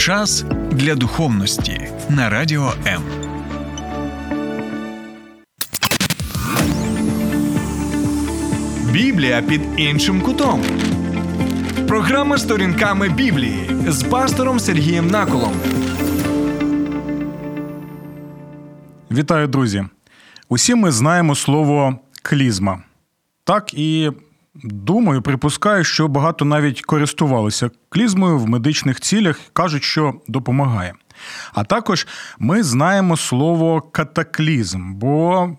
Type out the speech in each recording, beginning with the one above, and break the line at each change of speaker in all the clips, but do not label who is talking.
Час для духовності на радіо М. Біблія під іншим кутом. Програма сторінками Біблії з пастором Сергієм Наколом.
Вітаю, друзі! Усі ми знаємо слово клізма. Так і думаю, припускаю, що багато навіть користувалися клізмою в медичних цілях, кажуть, що допомагає. А також ми знаємо слово катаклізм, бо,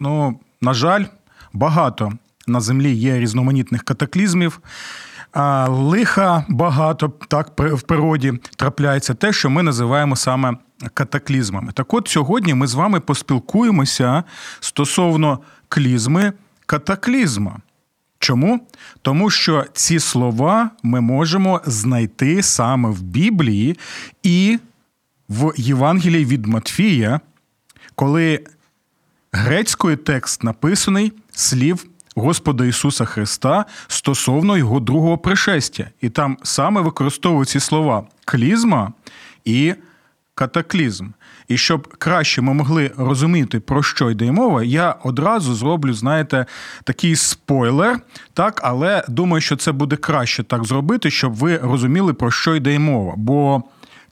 ну, на жаль, багато на землі є різноманітних катаклізмів. Лиха багато так в природі трапляється те, що ми називаємо саме катаклізмами. Так от сьогодні ми з вами поспілкуємося стосовно клізми катаклізма. Чому? Тому що ці слова ми можемо знайти саме в Біблії і в Євангелії від Матфія, коли грецькою текст написаний слів Господа Ісуса Христа стосовно Його другого пришестя. І там саме використовують ці слова клізма і катаклізм. І щоб краще ми могли розуміти, про що йде мова, я одразу зроблю, знаєте, такий спойлер, так, але думаю, що це буде краще так зробити, щоб ви розуміли, про що йде мова. Бо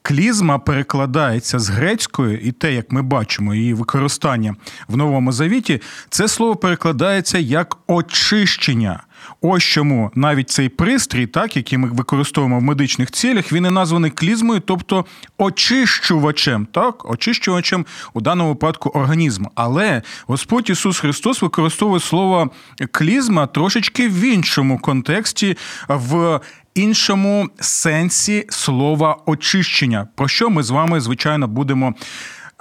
клізма перекладається з грецької, і те, як ми бачимо, її використання в Новому Завіті, це слово перекладається як очищення. Ось чому навіть цей пристрій, так, який ми використовуємо в медичних цілях, він і названий клізмою, тобто очищувачем, так, очищувачем у даному випадку організму. Але Господь Ісус Христос використовує слово клізма трошечки в іншому контексті, в іншому сенсі слова очищення, про що ми з вами, звичайно, будемо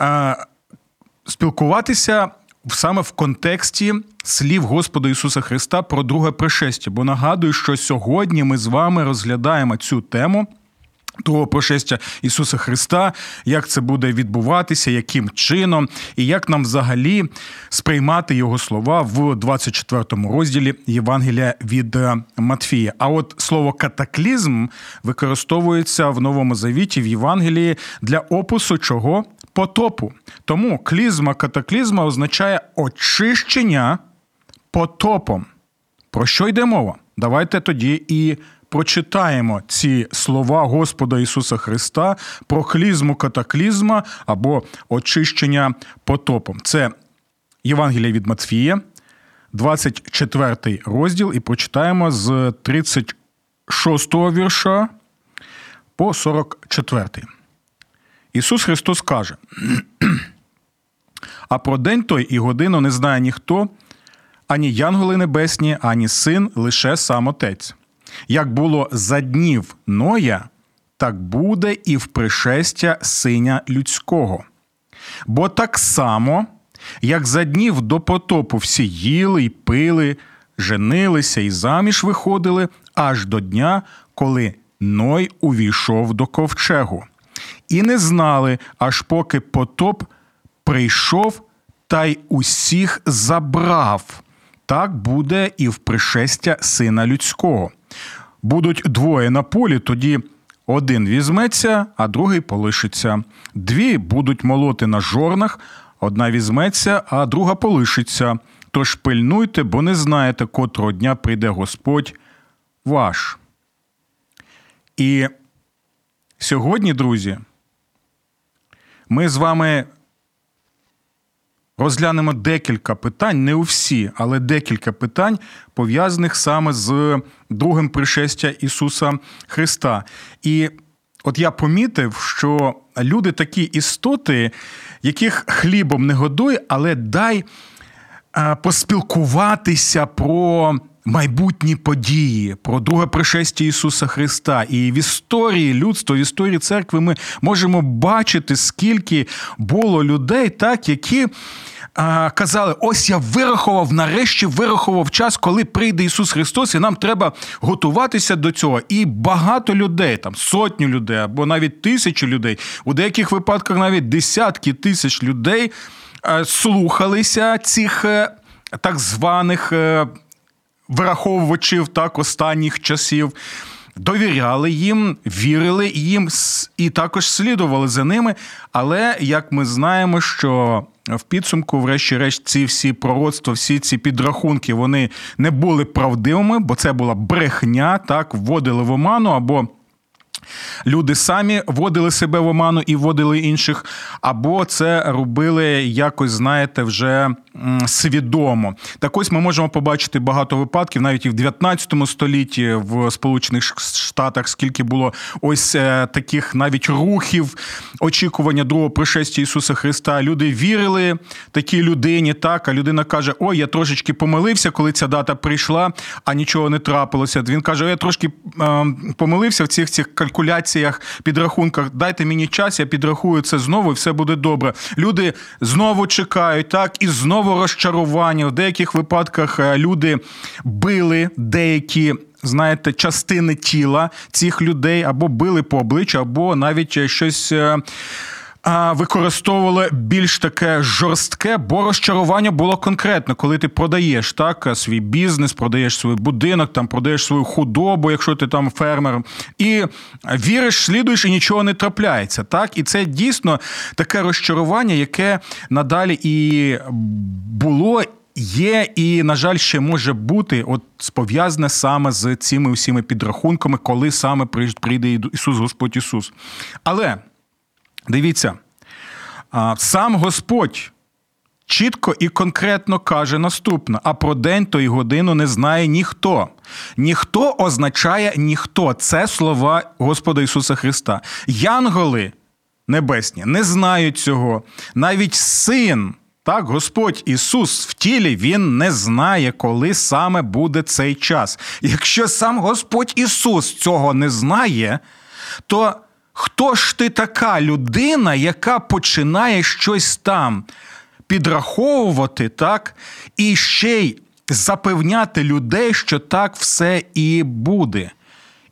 е, спілкуватися саме в контексті слів Господа Ісуса Христа про друге пришестя. Бо нагадую, що сьогодні ми з вами розглядаємо цю тему. Того прошестя Ісуса Христа, як це буде відбуватися, яким чином, і як нам взагалі сприймати Його слова в 24 розділі Євангелія від е, Матфія. А от слово катаклізм використовується в Новому Завіті в Євангелії для опису чого потопу. Тому клізма катаклізма означає очищення потопом. Про що йде мова? Давайте тоді і прочитаємо ці слова Господа Ісуса Христа про клізму катаклізма або очищення потопом. Це Євангелія від Матфія, 24 розділ, і прочитаємо з 36 вірша по 44. Ісус Христос каже: а про день той і годину не знає ніхто, ані янголи небесні, ані син, лише сам Отець. Як було за днів Ноя, так буде і в пришестя синя людського. Бо так само, як за днів до потопу всі їли й пили, женилися і заміж виходили, аж до дня, коли Ной увійшов до ковчегу і не знали, аж поки потоп прийшов та й усіх забрав. Так буде і в пришестя сина людського. Будуть двоє на полі, тоді один візьметься, а другий полишиться. Дві будуть молоти на жорнах, одна візьметься, а друга полишиться. Тож пильнуйте, бо не знаєте, котрого дня прийде Господь ваш. І сьогодні, друзі, ми з вами розглянемо декілька питань, не у всі, але декілька питань, пов'язаних саме з другим пришестя Ісуса Христа. І от я помітив, що люди такі істоти, яких хлібом не годує, але дай поспілкуватися про майбутні події, про друге пришестя Ісуса Христа. І в історії людства, в історії церкви ми можемо бачити, скільки було людей, так, які. Казали, ось я вирахував, нарешті вирахував час, коли прийде Ісус Христос, і нам треба готуватися до цього. І багато людей, там сотні людей або навіть тисячі людей, у деяких випадках навіть десятки тисяч людей слухалися цих е, так званих е, враховувачів так останніх часів. довіряли їм, вірили їм і також слідували за ними. Але як ми знаємо, що в підсумку, врешті-решт, ці всі пророцтва, всі ці підрахунки, вони не були правдивими, бо це була брехня, так вводили в оману або. Люди самі вводили себе в оману і вводили інших, або це робили якось, знаєте, вже свідомо. Так ось ми можемо побачити багато випадків, навіть і в 19 столітті в Сполучених Штатах, скільки було ось е, таких навіть рухів очікування другого пришестя Ісуса Христа. Люди вірили такій людині, так а людина каже: Ой, я трошечки помилився, коли ця дата прийшла, а нічого не трапилося. Він каже: О, я трошки е, помилився в цих цих калькуляціях, підрахунках. Дайте мені час, я підрахую це знову, і все буде добре. Люди знову чекають, так і знову знову розчарування. В деяких випадках е, люди били деякі. Знаєте, частини тіла цих людей або били по обличчю, або навіть е, щось е, використовували більш таке жорстке, бо розчарування було конкретно, коли ти продаєш так свій бізнес, продаєш свій будинок, там продаєш свою худобу, якщо ти там фермер, і віриш, слідуєш, і нічого не трапляється. Так, і це дійсно таке розчарування, яке надалі і було. Є і, на жаль, ще може бути от пов'язане саме з цими усіми підрахунками, коли саме прийде Ісус Господь Ісус. Але Дивіться, сам Господь чітко і конкретно каже наступне: а про день то й годину не знає ніхто. Ніхто означає ніхто. Це слова Господа Ісуса Христа. Янголи небесні не знають цього. Навіть син. Так, Господь Ісус в тілі Він не знає, коли саме буде цей час. Якщо сам Господь Ісус цього не знає, то Хто ж ти така людина, яка починає щось там підраховувати, так, і ще й запевняти людей, що так все і буде?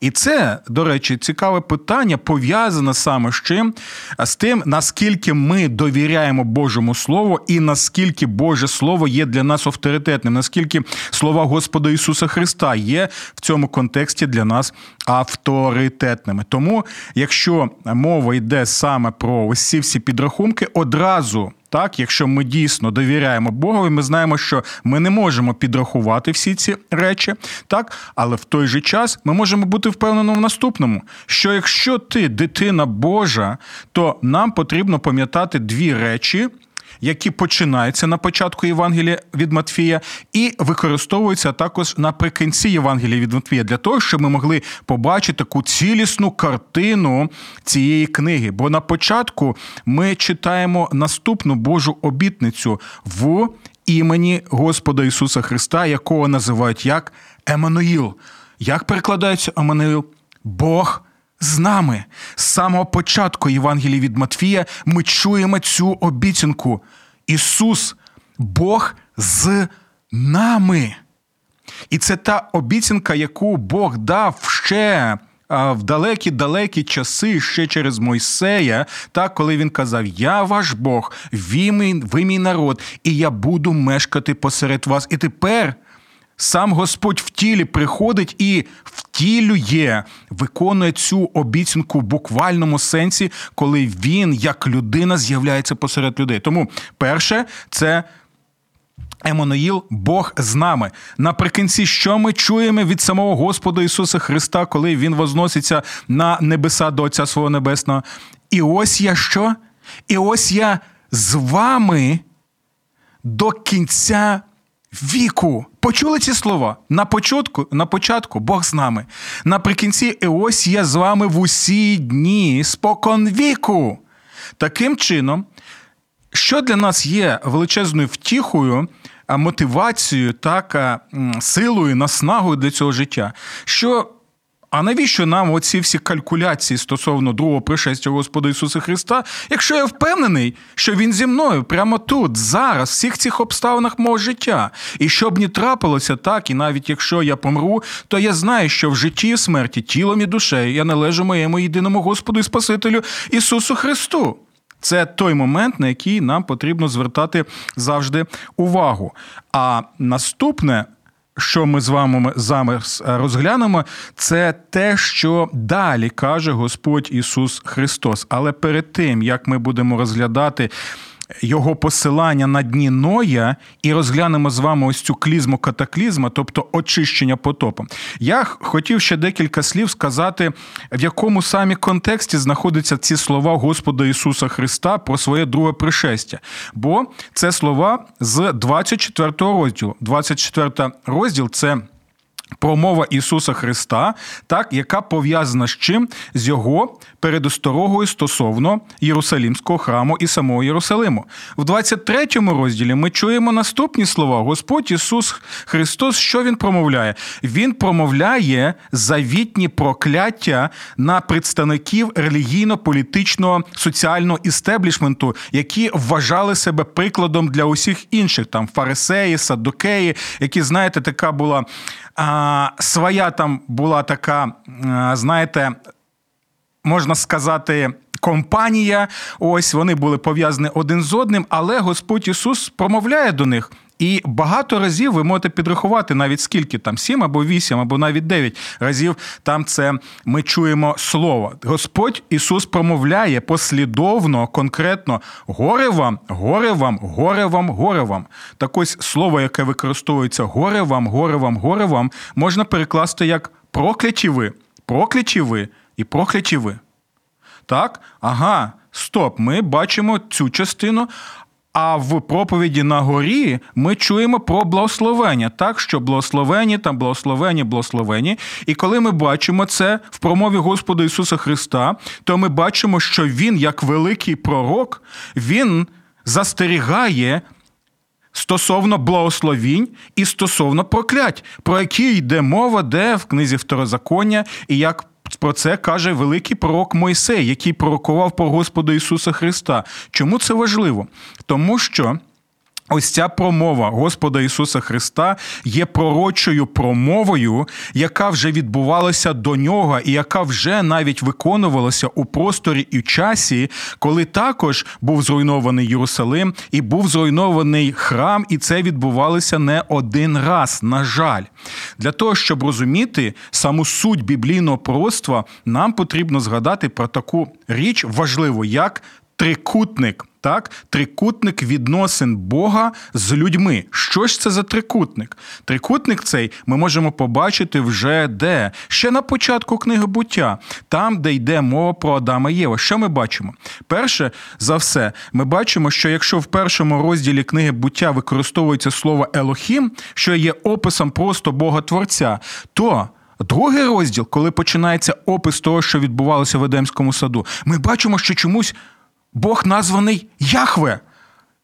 І це, до речі, цікаве питання пов'язане саме з чим з тим, наскільки ми довіряємо Божому Слову, і наскільки Боже Слово є для нас авторитетним, наскільки слова Господа Ісуса Христа є в цьому контексті для нас авторитетними. Тому, якщо мова йде саме про ці всі підрахунки, одразу так, якщо ми дійсно довіряємо Богові, ми знаємо, що ми не можемо підрахувати всі ці речі, так, але в той же час ми можемо бути впевнені в наступному: що якщо ти дитина Божа, то нам потрібно пам'ятати дві речі які починаються на початку Євангелія від Матфія, і використовуються також наприкінці Євангелія від Матфія, для того, щоб ми могли побачити таку цілісну картину цієї книги. Бо на початку ми читаємо наступну Божу обітницю в імені Господа Ісуса Христа, якого називають як Еммануїл. Як перекладається Еммануїл? Бог з нами. З самого початку Євангелії від Матфія ми чуємо цю обіцянку. Ісус, Бог з нами. І це та обіцянка, яку Бог дав ще в далекі-далекі часи, ще через Мойсея, так, коли він казав: Я ваш Бог, ви мій, ви мій народ, і я буду мешкати посеред вас. І тепер сам Господь в тілі приходить і втілює, виконує цю обіцянку в буквальному сенсі, коли він, як людина, з'являється посеред людей. Тому перше, це. Еммануїл, Бог з нами. Наприкінці, що ми чуємо від самого Господа Ісуса Христа, коли Він возноситься на небеса до Отця свого Небесного. І ось я що? І ось я з вами до кінця віку. Почули ці слова? На початку на початку Бог з нами. Наприкінці, і ось я з вами в усі дні, спокон віку. Таким чином, що для нас є величезною втіхою, мотивацією, так, силою, наснагою для цього життя, що а навіщо нам оці всі калькуляції стосовно другого пришестя Господа Ісуса Христа, якщо я впевнений, що Він зі мною прямо тут, зараз, в всіх цих обставинах мого життя, і щоб не трапилося так, і навіть якщо я помру, то я знаю, що в житті і смерті, тілом і душею я належу моєму єдиному Господу і Спасителю Ісусу Христу. Це той момент, на який нам потрібно звертати завжди увагу. А наступне що ми з вами зараз розглянемо, це те, що далі каже Господь Ісус Христос. Але перед тим як ми будемо розглядати його посилання на дні Ноя і розглянемо з вами ось цю клізму катаклізма, тобто очищення потопом. Я хотів ще декілька слів сказати, в якому самі контексті знаходяться ці слова Господа Ісуса Христа про своє друге пришестя. Бо це слова з 24 розділу. 24 розділ це. Промова Ісуса Христа, так, яка пов'язана з чим? З його передосторогою стосовно Єрусалімського храму і самого Єрусалиму. В 23 розділі ми чуємо наступні слова. Господь Ісус Христос, що Він промовляє? Він промовляє завітні прокляття на представників релігійно-політичного соціального істеблішменту, які вважали себе прикладом для усіх інших, там фарисеї, саддукеї, які, знаєте, така була своя там була така, знаєте, можна сказати, компанія. Ось вони були пов'язані один з одним, але Господь Ісус промовляє до них. І багато разів ви можете підрахувати навіть скільки там, сім або вісім, або навіть дев'ять разів там це ми чуємо слово. Господь Ісус промовляє послідовно, конкретно горе вам, горе вам, горе вам, горе вам. Так ось слово, яке використовується горе вам, горе вам, горе вам, можна перекласти як прокляті ви, прокляті ви і прокляті ви. Так? Ага, стоп, ми бачимо цю частину. А в проповіді на горі ми чуємо про благословення, так що благословені там благословені, благословені. І коли ми бачимо це в промові Господа Ісуса Христа, то ми бачимо, що Він, як великий пророк, Він застерігає. Стосовно благословінь і стосовно проклять, про які йде мова, де в книзі Второзаконня, і як про це каже великий пророк Мойсей, який пророкував про Господа Ісуса Христа. Чому це важливо? Тому що. Ось ця промова Господа Ісуса Христа є пророчою промовою, яка вже відбувалася до нього, і яка вже навіть виконувалася у просторі і часі, коли також був зруйнований Єрусалим і був зруйнований храм, і це відбувалося не один раз. На жаль, для того, щоб розуміти саму суть біблійного пророцтва, нам потрібно згадати про таку річ важливу, як трикутник. Так, трикутник відносин Бога з людьми. Що ж це за трикутник? Трикутник цей ми можемо побачити вже де? Ще на початку книги буття, там, де йде мова про Адама і Єва. Що ми бачимо? Перше за все, ми бачимо, що якщо в першому розділі книги буття використовується слово Елохім, що є описом просто Бога Творця, то. Другий розділ, коли починається опис того, що відбувалося в Едемському саду, ми бачимо, що чомусь Бог названий Яхве.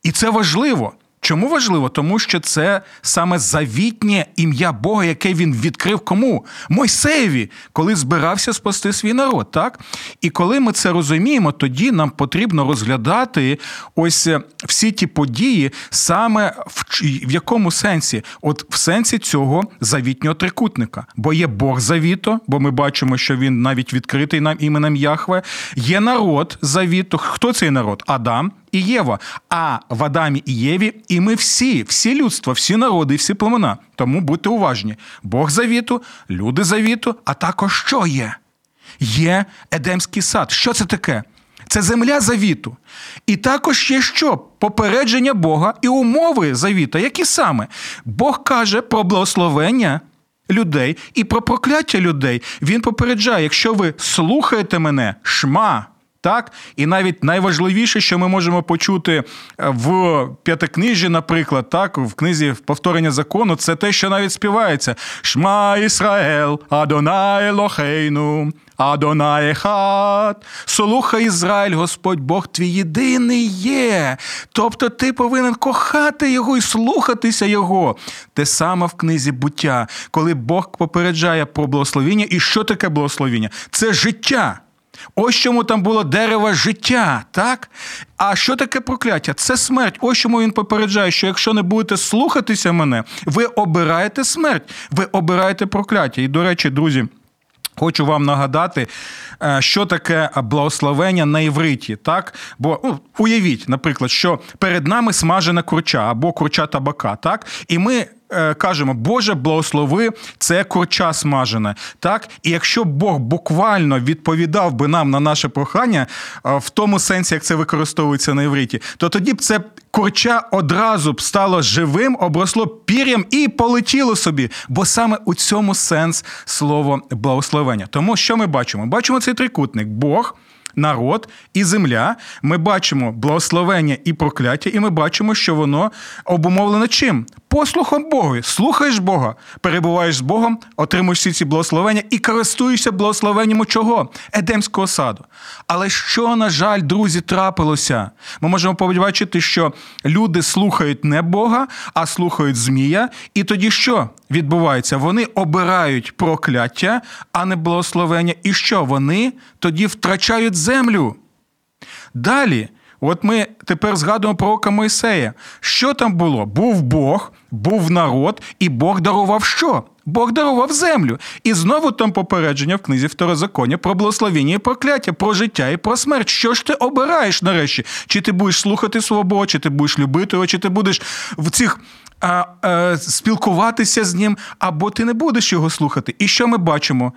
І це важливо. Чому важливо? Тому що це саме завітнє ім'я Бога, яке він відкрив кому? Мойсеєві, коли збирався спасти свій народ. так? І коли ми це розуміємо, тоді нам потрібно розглядати ось е, всі ті події саме в, в якому сенсі? От в сенсі цього завітнього трикутника. Бо є Бог завіто, бо ми бачимо, що він навіть відкритий нам іменем Яхве. Є народ завіту. Хто цей народ? Адам і Єва, а в Адамі і Єві, і ми всі, всі людства, всі народи, всі племена. Тому будьте уважні. Бог завіту, люди завіту, а також що є? Є Едемський сад. Що це таке? Це земля завіту. І також є що? Попередження Бога і умови завіта. Які саме? Бог каже про благословення людей і про прокляття людей. Він попереджає, якщо ви слухаєте мене, шма. Так, і навіть найважливіше, що ми можемо почути е, в п'ятикнижі, наприклад, так, в книзі повторення закону, це те, що навіть співається: Шма Ісраел, Адонай Лохейну, Адонай Хат. Слухай Ізраїль, Господь Бог твій єдиний є. Тобто ти повинен кохати його і слухатися Його. Те саме в книзі буття, коли Бог попереджає про благословіння. І що таке благословіння? Це життя. Ось чому там було дерево життя, так? А що таке прокляття? Це смерть. Ось чому він попереджає, що якщо не будете слухатися мене, ви обираєте смерть, ви обираєте прокляття. І, до речі, друзі. Хочу вам нагадати, е, що таке благословення на івриті. Так? Бо ну, уявіть, наприклад, що перед нами смажена курча або курча табака. Так? І ми кажемо, Боже, благослови це курча смажене. Так? І якщо Бог буквально відповідав би нам на наше прохання, е, в тому сенсі, як це використовується на івриті, то тоді б це курча одразу б стало живим, обросло пір'ям і полетіло собі. Бо саме у цьому сенс слово благословення. Тому що ми бачимо? Бачимо цей трикутник. Бог народ і земля, ми бачимо благословення і прокляття, і ми бачимо, що воно обумовлено чим? Послухом Богу. Слухаєш Бога, перебуваєш з Богом, отримуєш всі ці благословення і користуєшся благословенням чого? Едемського саду. Але що, на жаль, друзі, трапилося? Ми можемо побачити, що люди слухають не Бога, а слухають Змія. І тоді що відбувається? Вони обирають прокляття, а не благословення. І що? Вони тоді втрачають землю. Далі, от ми тепер згадуємо пророка Мойсея. Що там було? Був Бог, був народ, і Бог дарував що? Бог дарував землю. І знову там попередження в книзі Второзаконня про благословіння і прокляття, про життя і про смерть. Що ж ти обираєш нарешті? Чи ти будеш слухати свого чи ти будеш любити його, чи ти будеш в цих. А, а, спілкуватися з ним, або ти не будеш його слухати. І що ми бачимо?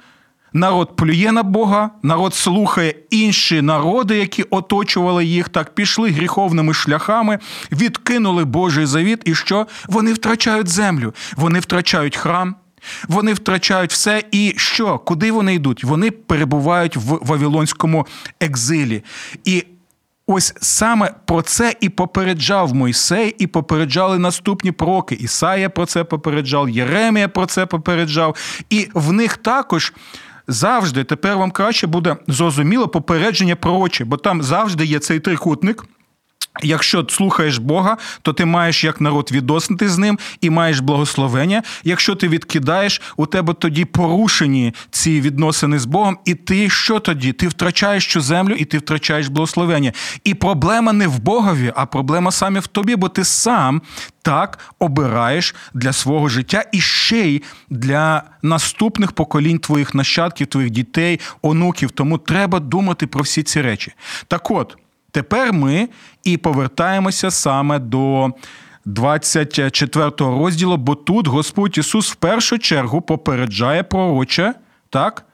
Народ плює на Бога, народ слухає інші народи, які оточували їх, так пішли гріховними шляхами, відкинули Божий завіт, і що? Вони втрачають землю, вони втрачають храм, вони втрачають все. І що? Куди вони йдуть? Вони перебувають в Вавилонському екзилі. І Ось саме про це і попереджав Мойсей, і попереджали наступні пророки. Ісая про це попереджав, Єремія про це попереджав. І в них також завжди тепер вам краще буде зрозуміло попередження пророче, бо там завжди є цей трикутник. Якщо слухаєш Бога, то ти маєш як народ відносити з ним і маєш благословення. Якщо ти відкидаєш, у тебе тоді порушені ці відносини з Богом, і ти що тоді? Ти втрачаєш цю землю і ти втрачаєш благословення. І проблема не в Богові, а проблема саме в тобі, бо ти сам так обираєш для свого життя і ще й для наступних поколінь твоїх нащадків, твоїх дітей, онуків. Тому треба думати про всі ці речі. Так от. Тепер ми і повертаємося саме до 24 розділу, бо тут Господь Ісус в першу чергу попереджає пророче, так?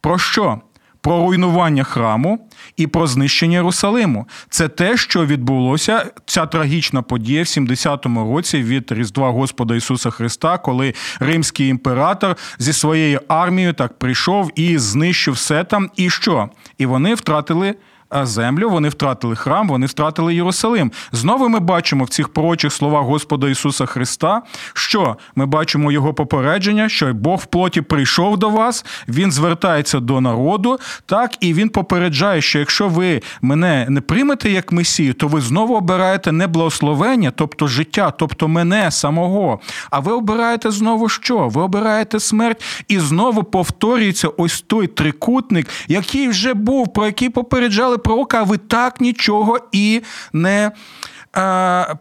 Про що? Про руйнування храму і про знищення Єрусалиму. Це те, що відбулося, ця трагічна подія в 70-му році від Різдва Господа Ісуса Христа, коли римський імператор зі своєю армією так прийшов і знищив все там. І що? І вони втратили землю, вони втратили храм, вони втратили Єрусалим. Знову ми бачимо в цих пророчих словах Господа Ісуса Христа, що ми бачимо Його попередження, що Бог в плоті прийшов до вас, Він звертається до народу, так і він попереджає, що якщо ви мене не приймете як Месію, то ви знову обираєте не благословення, тобто життя, тобто мене самого. А ви обираєте знову що? Ви обираєте смерть, і знову повторюється ось той трикутник, який вже був, про який попереджали пророка, а ви так нічого і не.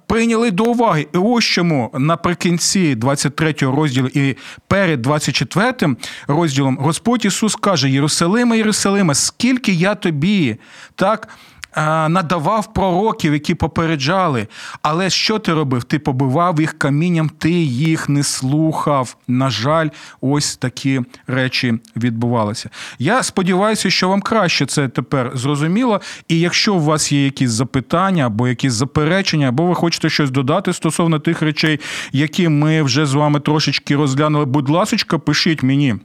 Прийняли до уваги. І ось чому наприкінці 23 розділу і перед 24 розділом Господь Ісус каже: Єрусалиме, Єрусалиме, скільки я тобі так надавав пророків, які попереджали. Але що ти робив? Ти побивав їх камінням, ти їх не слухав. На жаль, ось такі речі відбувалися. Я сподіваюся, що вам краще це тепер зрозуміло. І якщо у вас є якісь запитання або якісь заперечення, або ви хочете щось додати стосовно тих речей, які ми вже з вами трошечки розглянули, будь ласка, пишіть мені.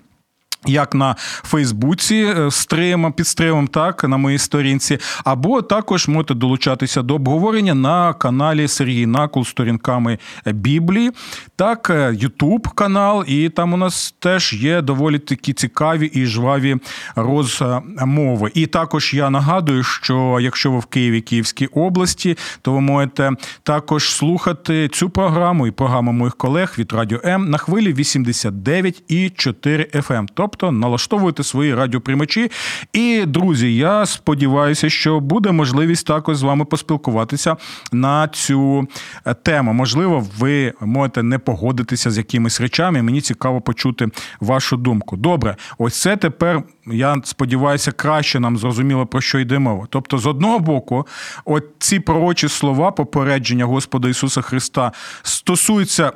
Як на Фейсбуці е, стримом, під стримом, так на моїй сторінці, або також можете долучатися до обговорення на каналі Сергій Накул сторінками Біблії, так, Ютуб канал, і там у нас теж є доволі такі цікаві і жваві розмови. І також я нагадую, що якщо ви в Києві Київській області, то ви можете також слухати цю програму і програму моїх колег від Радіо М на хвилі 89,4 FM. Тобто тобто налаштовуйте свої радіоприймачі. І, друзі, я сподіваюся, що буде можливість також з вами поспілкуватися на цю е, тему. Можливо, ви можете не погодитися з якимись речами. Мені цікаво почути вашу думку. Добре, ось це тепер. Я сподіваюся, краще нам зрозуміло про що йде мова. Тобто, з одного боку, от ці пророчі слова попередження Господа Ісуса Христа стосуються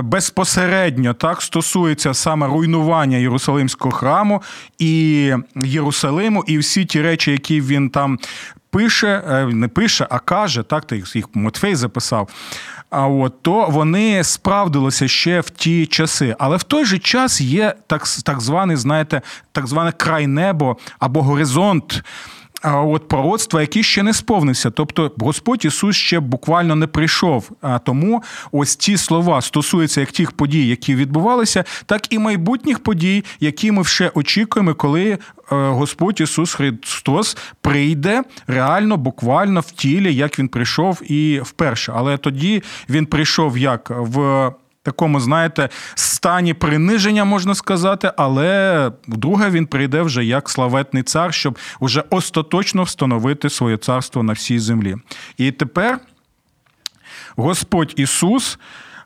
безпосередньо так стосується саме руйнування Єрусалимського храму і Єрусалиму, і всі ті речі, які він там пише, е, не пише, а каже, так їх Матфей записав. А от то вони справдилися ще в ті часи. Але в той же час є так так званий, знаєте, так зване край небо або горизонт от пророцтва, які ще не сповнився. Тобто Господь Ісус ще буквально не прийшов. А тому ось ці слова стосуються як тих подій, які відбувалися, так і майбутніх подій, які ми ще очікуємо, коли е, Господь Ісус Христос прийде реально, буквально в тілі, як він прийшов і вперше. Але тоді він прийшов як в такому, знаєте, стані приниження, можна сказати, але друге він прийде вже як славетний цар, щоб уже остаточно встановити своє царство на всій землі. І тепер Господь Ісус,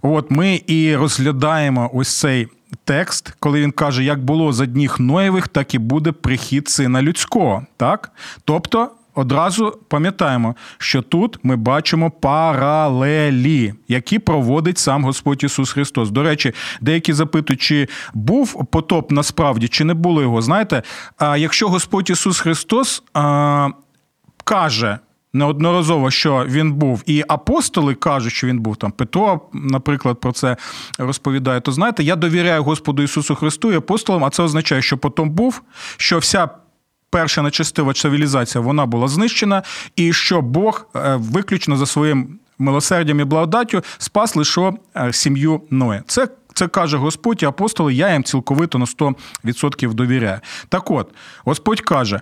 от ми і розглядаємо ось цей. Текст, коли він каже, як було за дніх Ноєвих, так і буде прихід сина людського. Так? Тобто одразу пам'ятаємо, що тут ми бачимо паралелі, які проводить сам Господь Ісус Христос. До речі, деякі запитують, чи був потоп насправді, чи не було його. Знаєте, а якщо Господь Ісус Христос а, каже. Неодноразово, що він був, і апостоли кажуть, що він був там. Петро, наприклад, про це розповідає. То знаєте, я довіряю Господу Ісусу Христу і апостолам, а це означає, що потім був, що вся перша нечестива цивілізація вона була знищена, і що Бог е, виключно за своїм милосердям і благодаттю спас лише е, сім'ю Ноя. Це це каже Господь і апостоли, я їм цілковито на 100% довіряю. Так от, Господь каже.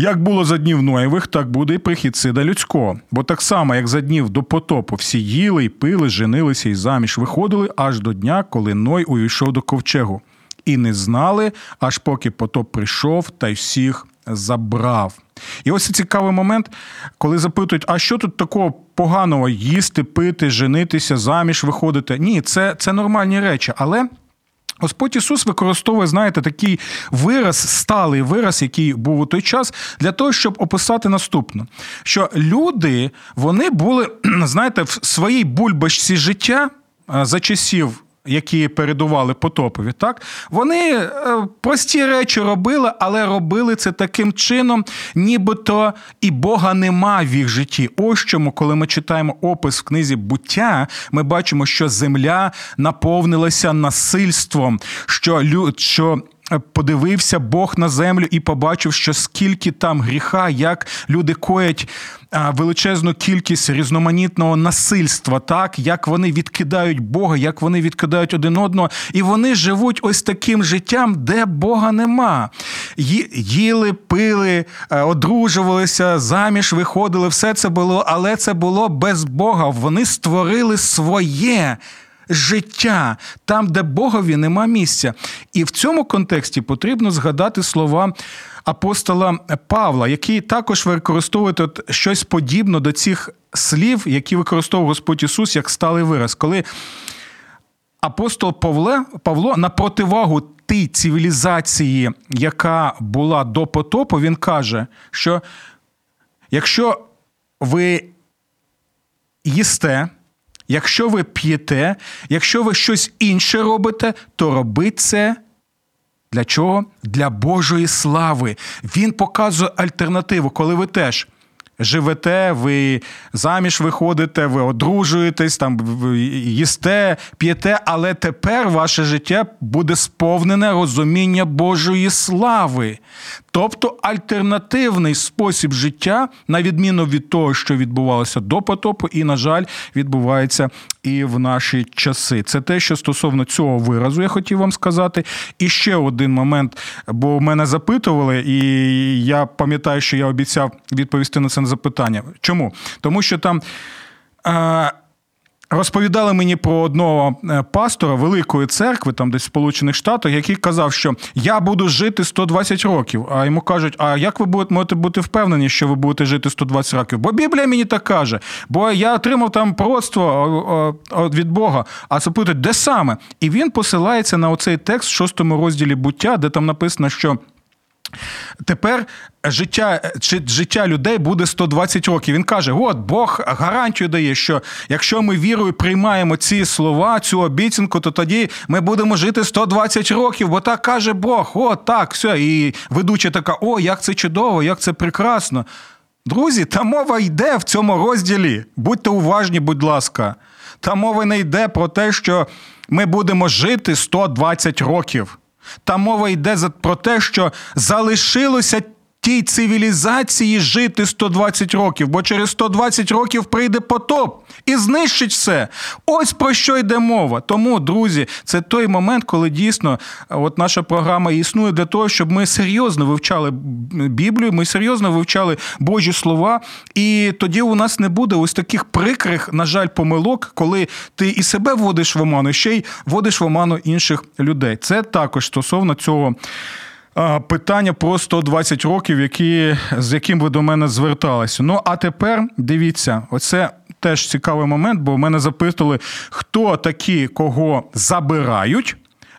Як було за днів Ноєвих, так буде і прихід сида людського. Бо так само, як за днів до потопу, всі їли й пили, женилися і заміж виходили аж до дня, коли Ной увійшов до ковчегу. І не знали, аж поки потоп прийшов та й всіх забрав. І ось цікавий момент, коли запитують, а що тут такого поганого їсти, пити, женитися, заміж виходити? Ні, це, це нормальні речі, але. Господь Ісус використовує, знаєте, такий вираз, сталий вираз, який був у той час, для того, щоб описати наступне: що люди вони були, знаєте, в своїй бульбашці життя за часів які передували потопові, так вони е, прості речі робили, але робили це таким чином, нібито і Бога нема в їх житті. Ось чому, коли ми читаємо опис в книзі буття, ми бачимо, що земля наповнилася насильством, що люд, що подивився Бог на землю і побачив, що скільки там гріха, як люди коять величезну кількість різноманітного насильства, так як вони відкидають Бога, як вони відкидають один одного, і вони живуть ось таким життям, де Бога нема. Їли, пили, е, одружувалися, заміж виходили, все це було, але це було без Бога. Вони створили своє життя, там, де Богові нема місця. І в цьому контексті потрібно згадати слова апостола Павла, який також використовує тут щось подібне до цих слів, які використовував Господь Ісус як сталий вираз. Коли апостол Павле, Павло на противагу тій цивілізації, яка була до потопу, він каже, що якщо ви їсте, Якщо ви п'єте, якщо ви щось інше робите, то робіть це. Для чого? Для Божої слави. Він показує альтернативу, коли ви теж живете, ви заміж виходите, ви одружуєтесь, там їсте, п'єте, але тепер ваше життя буде сповнене розуміння Божої слави. Тобто альтернативний спосіб життя, на відміну від того, що відбувалося до потопу, і, на жаль, відбувається і в наші часи. Це те, що стосовно цього виразу, я хотів вам сказати. І ще один момент, бо мене запитували, і я пам'ятаю, що я обіцяв відповісти на це запитання. Чому? Тому що там. Розповідали мені про одного е, пастора великої церкви, там десь в Сполучених Штатах, який казав, що я буду жити 120 років. А йому кажуть, а як ви будете можете бути впевнені, що ви будете жити 120 років? Бо Біблія мені так каже, бо я отримав там пророцтво від Бога. А запитують, де саме? І він посилається на оцей текст в шостому розділі буття, де там написано, що. Тепер життя життя людей буде 120 років. Він каже: от Бог гарантію дає, що якщо ми вірою приймаємо ці слова, цю обіцянку, то тоді ми будемо жити 120 років, бо так каже Бог. О, так, все. І ведуча така: о, як це чудово, як це прекрасно. Друзі, та мова йде в цьому розділі. Будьте уважні, будь ласка. Та мова не йде про те, що ми будемо жити 120 років. Та мова йде про те, що залишилося тій цивілізації жити 120 років, бо через 120 років прийде потоп і знищить все. Ось про що йде мова. Тому, друзі, це той момент, коли дійсно от наша програма існує для того, щоб ми серйозно вивчали Біблію, ми серйозно вивчали Божі слова, і тоді у нас не буде ось таких прикрих, на жаль, помилок, коли ти і себе вводиш в оману, ще й вводиш в оману інших людей. Це також стосовно цього питання про 120 років, які, з яким ви до мене зверталися. Ну а тепер дивіться, оце теж цікавий момент, бо в мене запитували, хто такі, кого забирають.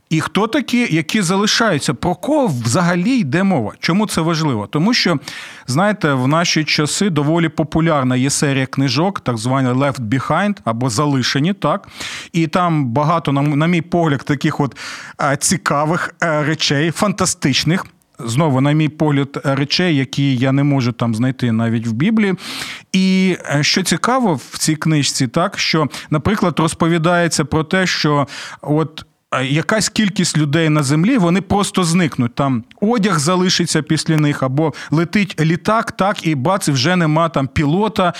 І хто такі, які залишаються? Про кого взагалі йде мова? Чому це важливо? Тому що, знаєте, в наші часи доволі популярна є серія книжок, так звані Left Behind або Залишені, так? І там багато, на мій погляд, таких от е, цікавих е, речей, фантастичних. Знову, на мій погляд, речей, які я не можу там знайти навіть в Біблії. І е, що цікаво в цій книжці, так що, наприклад, розповідається про те, що от якась кількість людей на землі, вони просто зникнуть. Там одяг залишиться після них, або летить літак, так і бац, вже нема там пілота,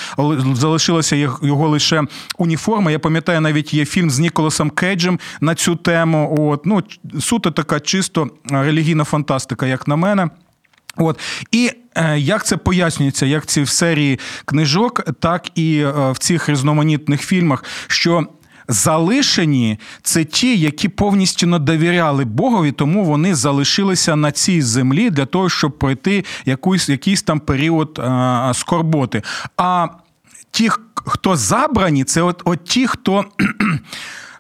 залишилася його лише уніформа. Я пам'ятаю, навіть є фільм з Ніколасом Кейджем на цю тему. От ну суто така чисто релігійна фантастика, як на мене. От і е, як це пояснюється, як ці в серії книжок, так і е, в цих різноманітних фільмах, що залишені це ті, які повністю не довіряли Богові, тому вони залишилися на цій землі для того, щоб пройти якийсь, якийсь там період а, скорботи. А ті, хто забрані, це от, от ті, хто.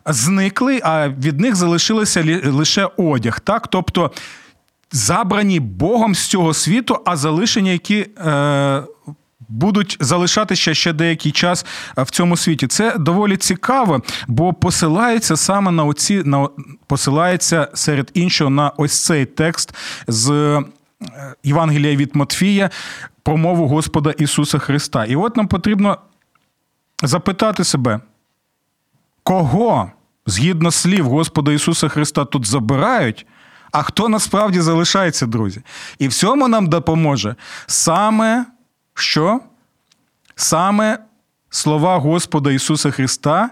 Зникли, а від них залишилося лише одяг. Так? Тобто забрані Богом з цього світу, а залишені, які е, будуть залишатися ще деякий час е, в цьому світі. Це доволі цікаво, бо посилається саме на оці на посилається серед іншого на ось цей текст з. Е, Євангелія від Матфія про мову Господа Ісуса Христа. І от нам потрібно запитати себе, кого згідно слів Господа Ісуса Христа тут забирають, а хто насправді залишається, друзі? І в цьому нам допоможе саме що саме слова Господа Ісуса Христа,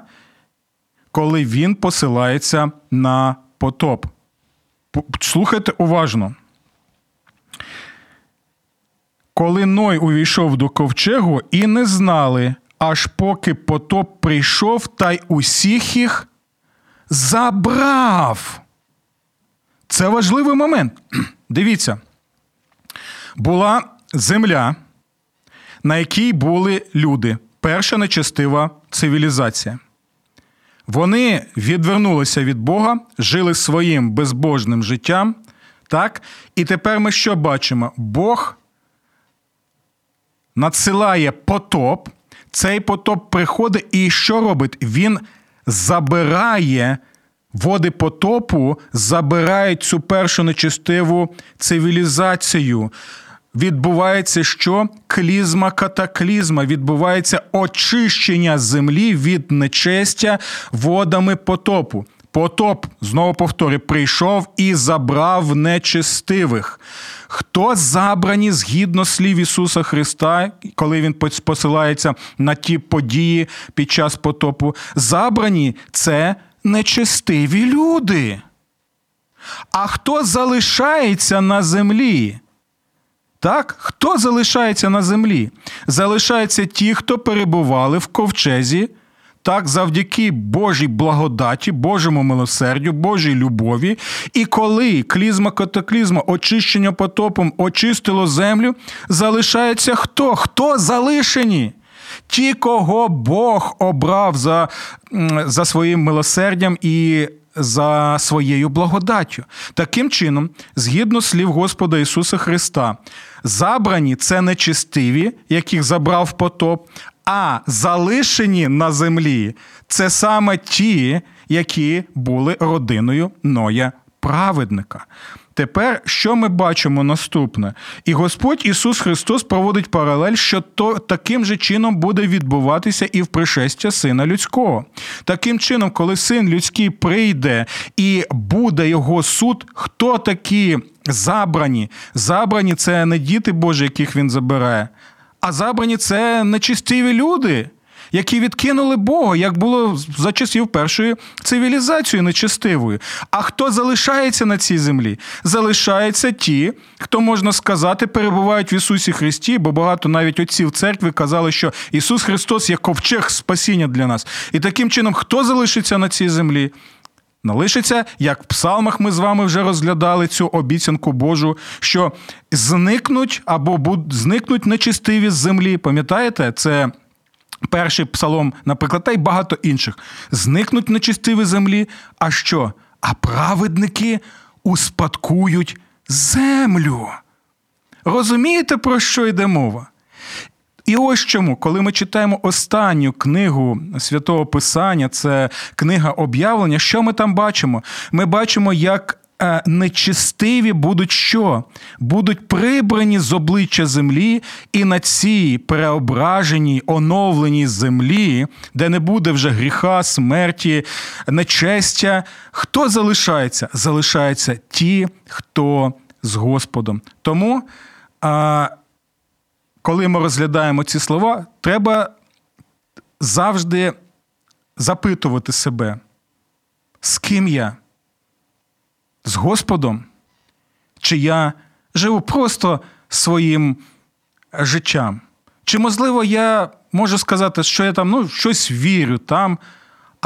коли Він посилається на потоп. Слухайте уважно. Коли Ной увійшов до ковчегу і не знали, аж поки потоп прийшов та й усіх їх забрав. Це важливий момент. Дивіться, була земля на якій були люди, перша нечестива цивілізація. Вони відвернулися від Бога, жили своїм безбожним життям. Так? І тепер ми що бачимо? Бог надсилає потоп, цей потоп приходить і що робить? Він забирає води потопу, забирають цю першу нечестиву цивілізацію відбувається що? Клізма катаклізма, відбувається очищення землі від нечестя водами потопу. Потоп, знову повторюю, прийшов і забрав нечестивих. Хто забрані згідно слів Ісуса Христа, коли Він посилається на ті події під час потопу? Забрані це нечестиві люди. А хто залишається на землі? Так, хто залишається на землі? Залишаються ті, хто перебували в ковчезі, так, завдяки Божій благодаті, Божому милосердю, Божій любові. І коли клізма катаклізма, очищення потопом очистило землю, залишається хто? Хто залишені? Ті, кого Бог обрав за, за своїм милосердям і за своєю благодаттю. Таким чином, згідно слів Господа Ісуса Христа, забрані це нечистиві, яких забрав потоп, а залишені на землі це саме ті, які були родиною Ноя праведника. Тепер що ми бачимо наступне? І Господь Ісус Христос проводить паралель, що то таким же чином буде відбуватися і в пришестя Сина Людського. Таким чином, коли син людський прийде і буде його суд, хто такі забрані? Забрані це не діти Божі, яких він забирає, а забрані це нечистиві люди які відкинули Бога, як було за часів першої цивілізації нечестивої. А хто залишається на цій землі? Залишаються ті, хто можна сказати, перебувають в Ісусі Христі, бо багато навіть отців церкви казали, що Ісус Христос є ковчег спасіння для нас. І таким чином, хто залишиться на цій землі? Налишиться, як в псалмах ми з вами вже розглядали цю обіцянку Божу, що зникнуть або зникнуть нечистиві з землі. Пам'ятаєте, це перший псалом, наприклад, та й багато інших. Зникнуть нечистиві землі. А що? А праведники успадкують землю. Розумієте, про що йде мова? І ось чому, коли ми читаємо останню книгу святого Писання, це книга об'явлення, що ми там бачимо? Ми бачимо, як нечистиві будуть що? Будуть прибрані з обличчя землі, і на цій переображеній, оновленій землі, де не буде вже гріха, смерті, нечестя. Хто залишається? Залишаються ті, хто з Господом. Тому, коли ми розглядаємо ці слова, треба завжди запитувати себе, з ким я? З Господом, чи я живу просто своїм життям? Чи, можливо, я можу сказати, що я там ну, щось вірю там,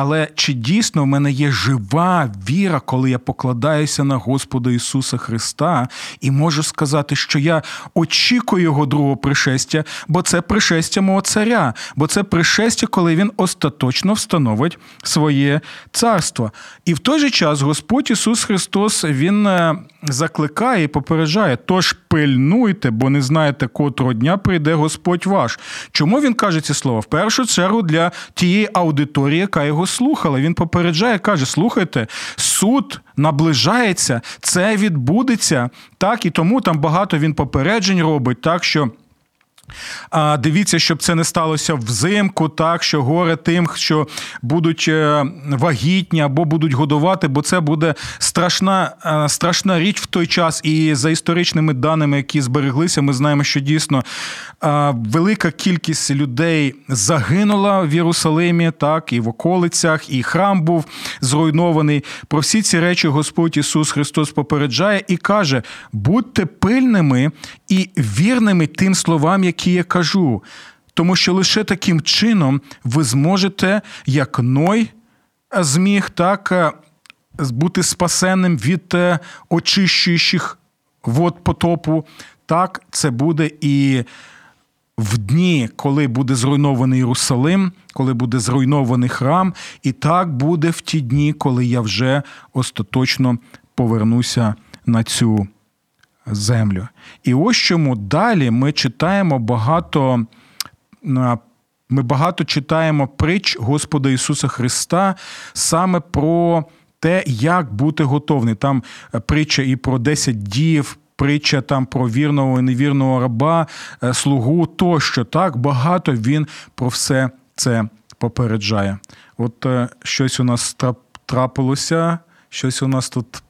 але чи дійсно в мене є жива віра, коли я покладаюся на Господа Ісуса Христа, і можу сказати, що я очікую Його другого пришестя, бо це пришестя мого царя, бо це пришестя, коли Він остаточно встановить своє царство. І в той же час Господь Ісус Христос Він е, закликає і попереджає: тож пильнуйте, бо не знаєте, котрого дня прийде Господь ваш. Чому він каже ці слова? В першу чергу для тієї аудиторії, яка його слухала. Він попереджає, каже: слухайте, суд наближається, це відбудеться. Так, і тому там багато він попереджень робить, так що. А Дивіться, щоб це не сталося взимку, так що горе тим, що будуть е, вагітні або будуть годувати, бо це буде страшна е, страшна річ в той час. І за історичними даними, які збереглися, ми знаємо, що дійсно е, велика кількість людей загинула в Єрусалимі, так і в околицях, і храм був зруйнований. Про всі ці речі Господь Ісус Христос попереджає і каже: будьте пильними і вірними тим словам, які які я кажу, тому що лише таким чином ви зможете, як Ной зміг, так е, бути спасенним від е, очищуючих вод потопу. Так, це буде і в дні, коли буде зруйнований Єрусалим, коли буде зруйнований храм, і так буде в ті дні, коли я вже остаточно повернуся на цю землю. І ось чому далі ми читаємо багато. Ми багато читаємо притч Господа Ісуса Христа саме про те, як бути готовним. Там е, притча і про 10 дів, притча там про вірного і невірного раба, е, слугу тощо. Так багато він про все це попереджає. От е, щось у нас трапилося, щось у нас тут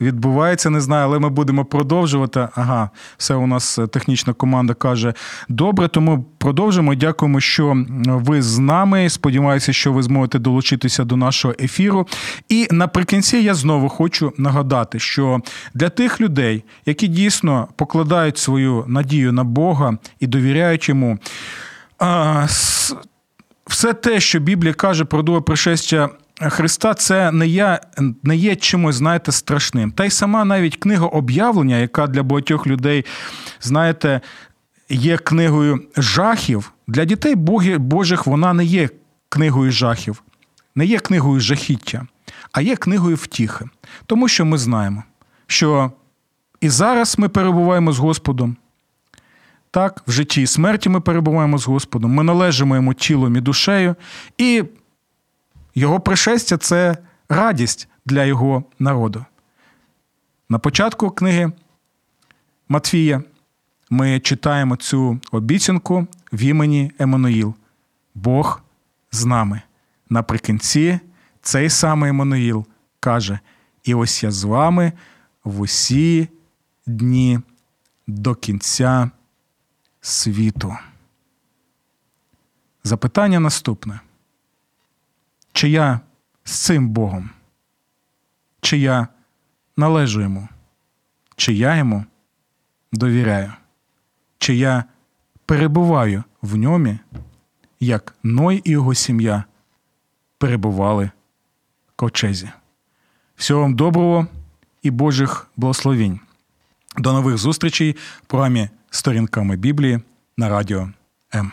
відбувається, не знаю, але ми будемо продовжувати. Ага, все у нас е, технічна команда каже добре, тому продовжимо. Дякуємо, що ви з нами. Сподіваюся, що ви зможете долучитися до нашого ефіру. І наприкінці я знову хочу нагадати, що для тих людей, які дійсно покладають свою надію на Бога і довіряють йому. Все те, що Біблія каже про друге пришестя Христа це не є, не є чимось, знаєте, страшним. Та й сама навіть книга об'явлення, яка для багатьох людей, знаєте, є книгою жахів. Для дітей Божих вона не є книгою жахів, не є книгою жахіття. а є книгою втіхи. Тому що ми знаємо, що і зараз ми перебуваємо з Господом. Так, в житті і смерті ми перебуваємо з Господом, ми належимо йому тілом і душею, і його пришестя це радість для його народу. На початку книги Матвія ми читаємо цю обіцянку в імені Еммануїл. Бог з нами. Наприкінці цей самий Еммануїл каже: І ось я з вами в усі дні до кінця світу. Запитання наступне. Чи я з цим Богом? Чи я належу йому? Чи я йому довіряю? Чи я перебуваю в ньому, як Ной і його сім'я перебували в ковчезі? Всього вам доброго і Божих благословінь. До нових зустрічей в програмі Сторінками Біблії на радіо М.